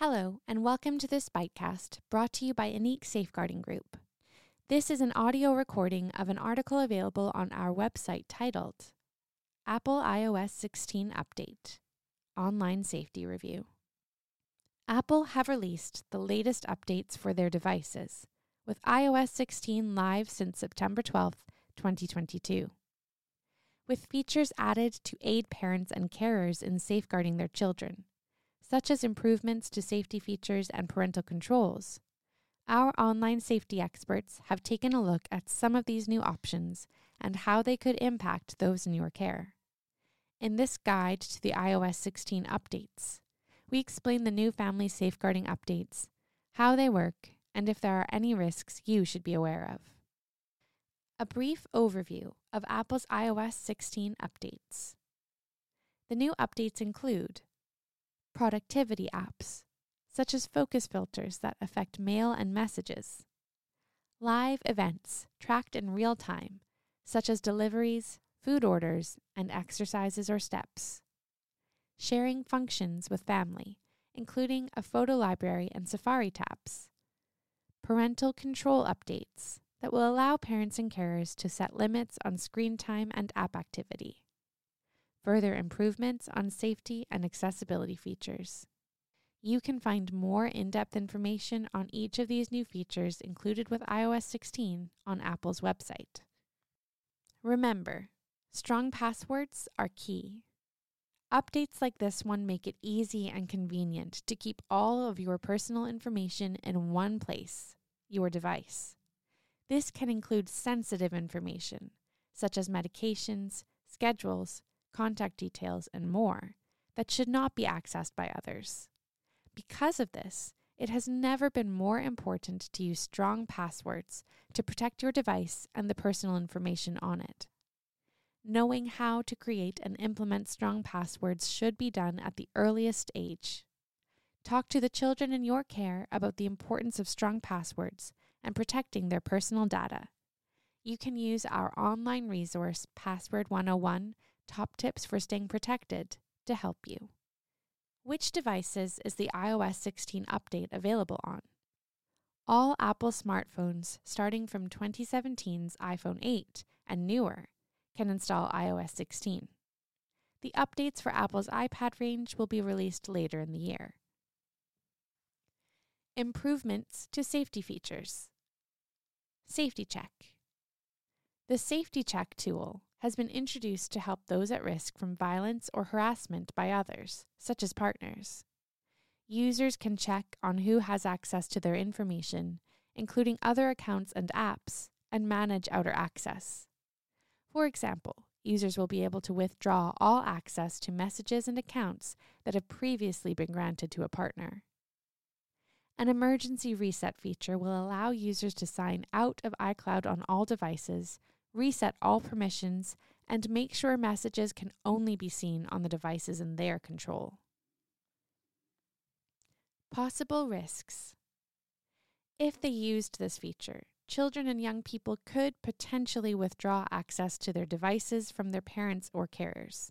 Hello, and welcome to this Bitecast brought to you by Unique Safeguarding Group. This is an audio recording of an article available on our website titled Apple iOS 16 Update Online Safety Review. Apple have released the latest updates for their devices, with iOS 16 live since September 12, 2022. With features added to aid parents and carers in safeguarding their children such as improvements to safety features and parental controls. Our online safety experts have taken a look at some of these new options and how they could impact those in your care. In this guide to the iOS 16 updates, we explain the new family safeguarding updates, how they work, and if there are any risks you should be aware of. A brief overview of Apple's iOS 16 updates. The new updates include productivity apps, such as focus filters that affect mail and messages, live events tracked in real time, such as deliveries, food orders, and exercises or steps, sharing functions with family, including a photo library and Safari tabs, parental control updates that will allow parents and carers to set limits on screen time and app activity further improvements on safety and accessibility features. You can find more in depth information on each of these new features included with iOS 16 on Apple's website. Remember, strong passwords are key. Updates like this one make it easy and convenient to keep all of your personal information in one place, your device. This can include sensitive information, such as medications, schedules, contact details, and more that should not be accessed by others. Because of this, it has never been more important to use strong passwords to protect your device and the personal information on it. Knowing how to create and implement strong passwords should be done at the earliest age. Talk to the children in your care about the importance of strong passwords and protecting their personal data. You can use our online resource, Password 101, top tips for staying protected to help you. Which devices is the iOS 16 update available on? All Apple smartphones starting from 2017's iPhone 8 and newer can install iOS 16. The updates for Apple's iPad range will be released later in the year. Improvements to safety features. Safety Check. The Safety Check tool has been introduced to help those at risk from violence or harassment by others, such as partners. Users can check on who has access to their information, including other accounts and apps, and manage outer access. For example, users will be able to withdraw all access to messages and accounts that have previously been granted to a partner. An emergency reset feature will allow users to sign out of iCloud on all devices reset all permissions, and make sure messages can only be seen on the devices in their control. Possible risks. If they used this feature, children and young people could potentially withdraw access to their devices from their parents or carers.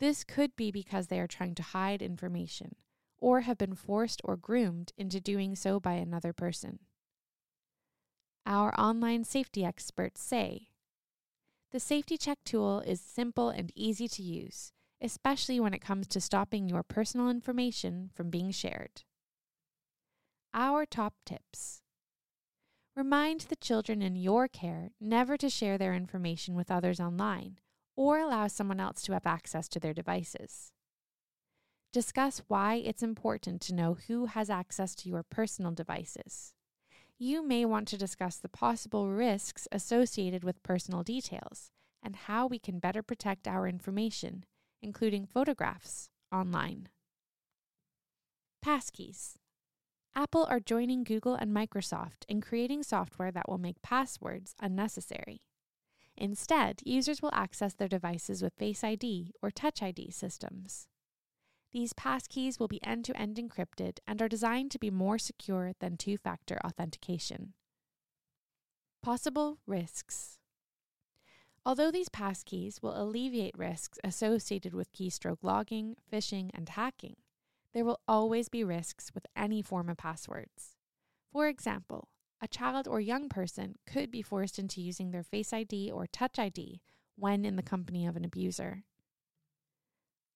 This could be because they are trying to hide information or have been forced or groomed into doing so by another person. Our online safety experts say the Safety Check tool is simple and easy to use, especially when it comes to stopping your personal information from being shared. Our top tips Remind the children in your care never to share their information with others online or allow someone else to have access to their devices. Discuss why it's important to know who has access to your personal devices you may want to discuss the possible risks associated with personal details and how we can better protect our information, including photographs, online. Passkeys. Apple are joining Google and Microsoft in creating software that will make passwords unnecessary. Instead, users will access their devices with Face ID or Touch ID systems. These passkeys will be end to end encrypted and are designed to be more secure than two factor authentication. Possible risks. Although these passkeys will alleviate risks associated with keystroke logging, phishing, and hacking, There will always be risks with any form of passwords. For example, a child or young person could be forced into using their Face ID or Touch ID when in the company of an abuser.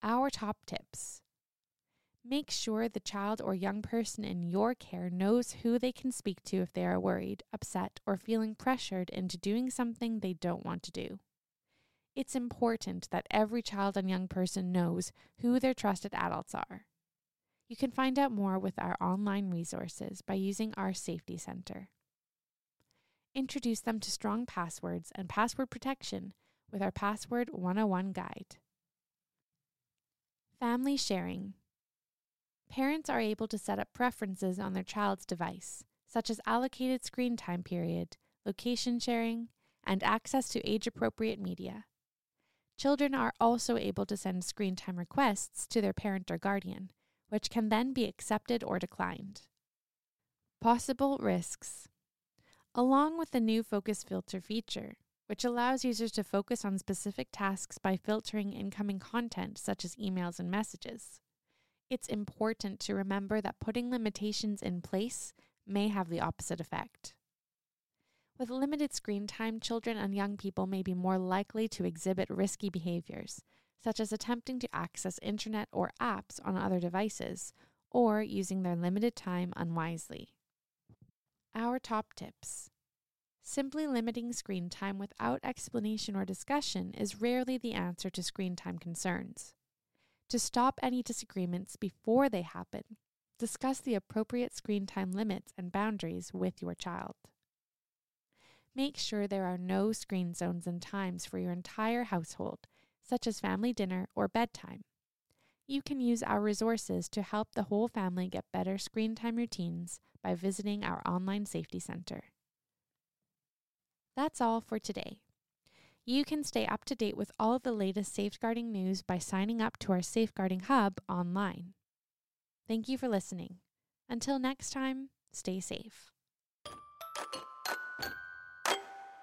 Our top tips Make sure the child or young person in your care knows who they can speak to if they are worried, upset, or feeling pressured into doing something they don't want to do. It's important that every child and young person knows who their trusted adults are. You can find out more with our online resources by using our Safety Center. Introduce them to strong passwords and password protection with our Password 101 guide. Family sharing. Parents are able to set up preferences on their child's device, such as allocated screen time period, location sharing, and access to age appropriate media. Children are also able to send screen time requests to their parent or guardian, which can then be accepted or declined. Possible risks. Along with the new focus filter feature, which allows users to focus on specific tasks by filtering incoming content such as emails and messages. It's important to remember that putting limitations in place may have the opposite effect. With limited screen time, children and young people may be more likely to exhibit risky behaviors, such as attempting to access internet or apps on other devices, or using their limited time unwisely. Our top tips Simply limiting screen time without explanation or discussion is rarely the answer to screen time concerns. To stop any disagreements before they happen, discuss the appropriate screen time limits and boundaries with your child. Make sure there are no screen zones and times for your entire household, such as family dinner or bedtime. You can use our resources to help the whole family get better screen time routines by visiting our online safety center. That's all for today. You can stay up to date with all of the latest safeguarding news by signing up to our Safeguarding Hub online. Thank you for listening. Until next time, stay safe.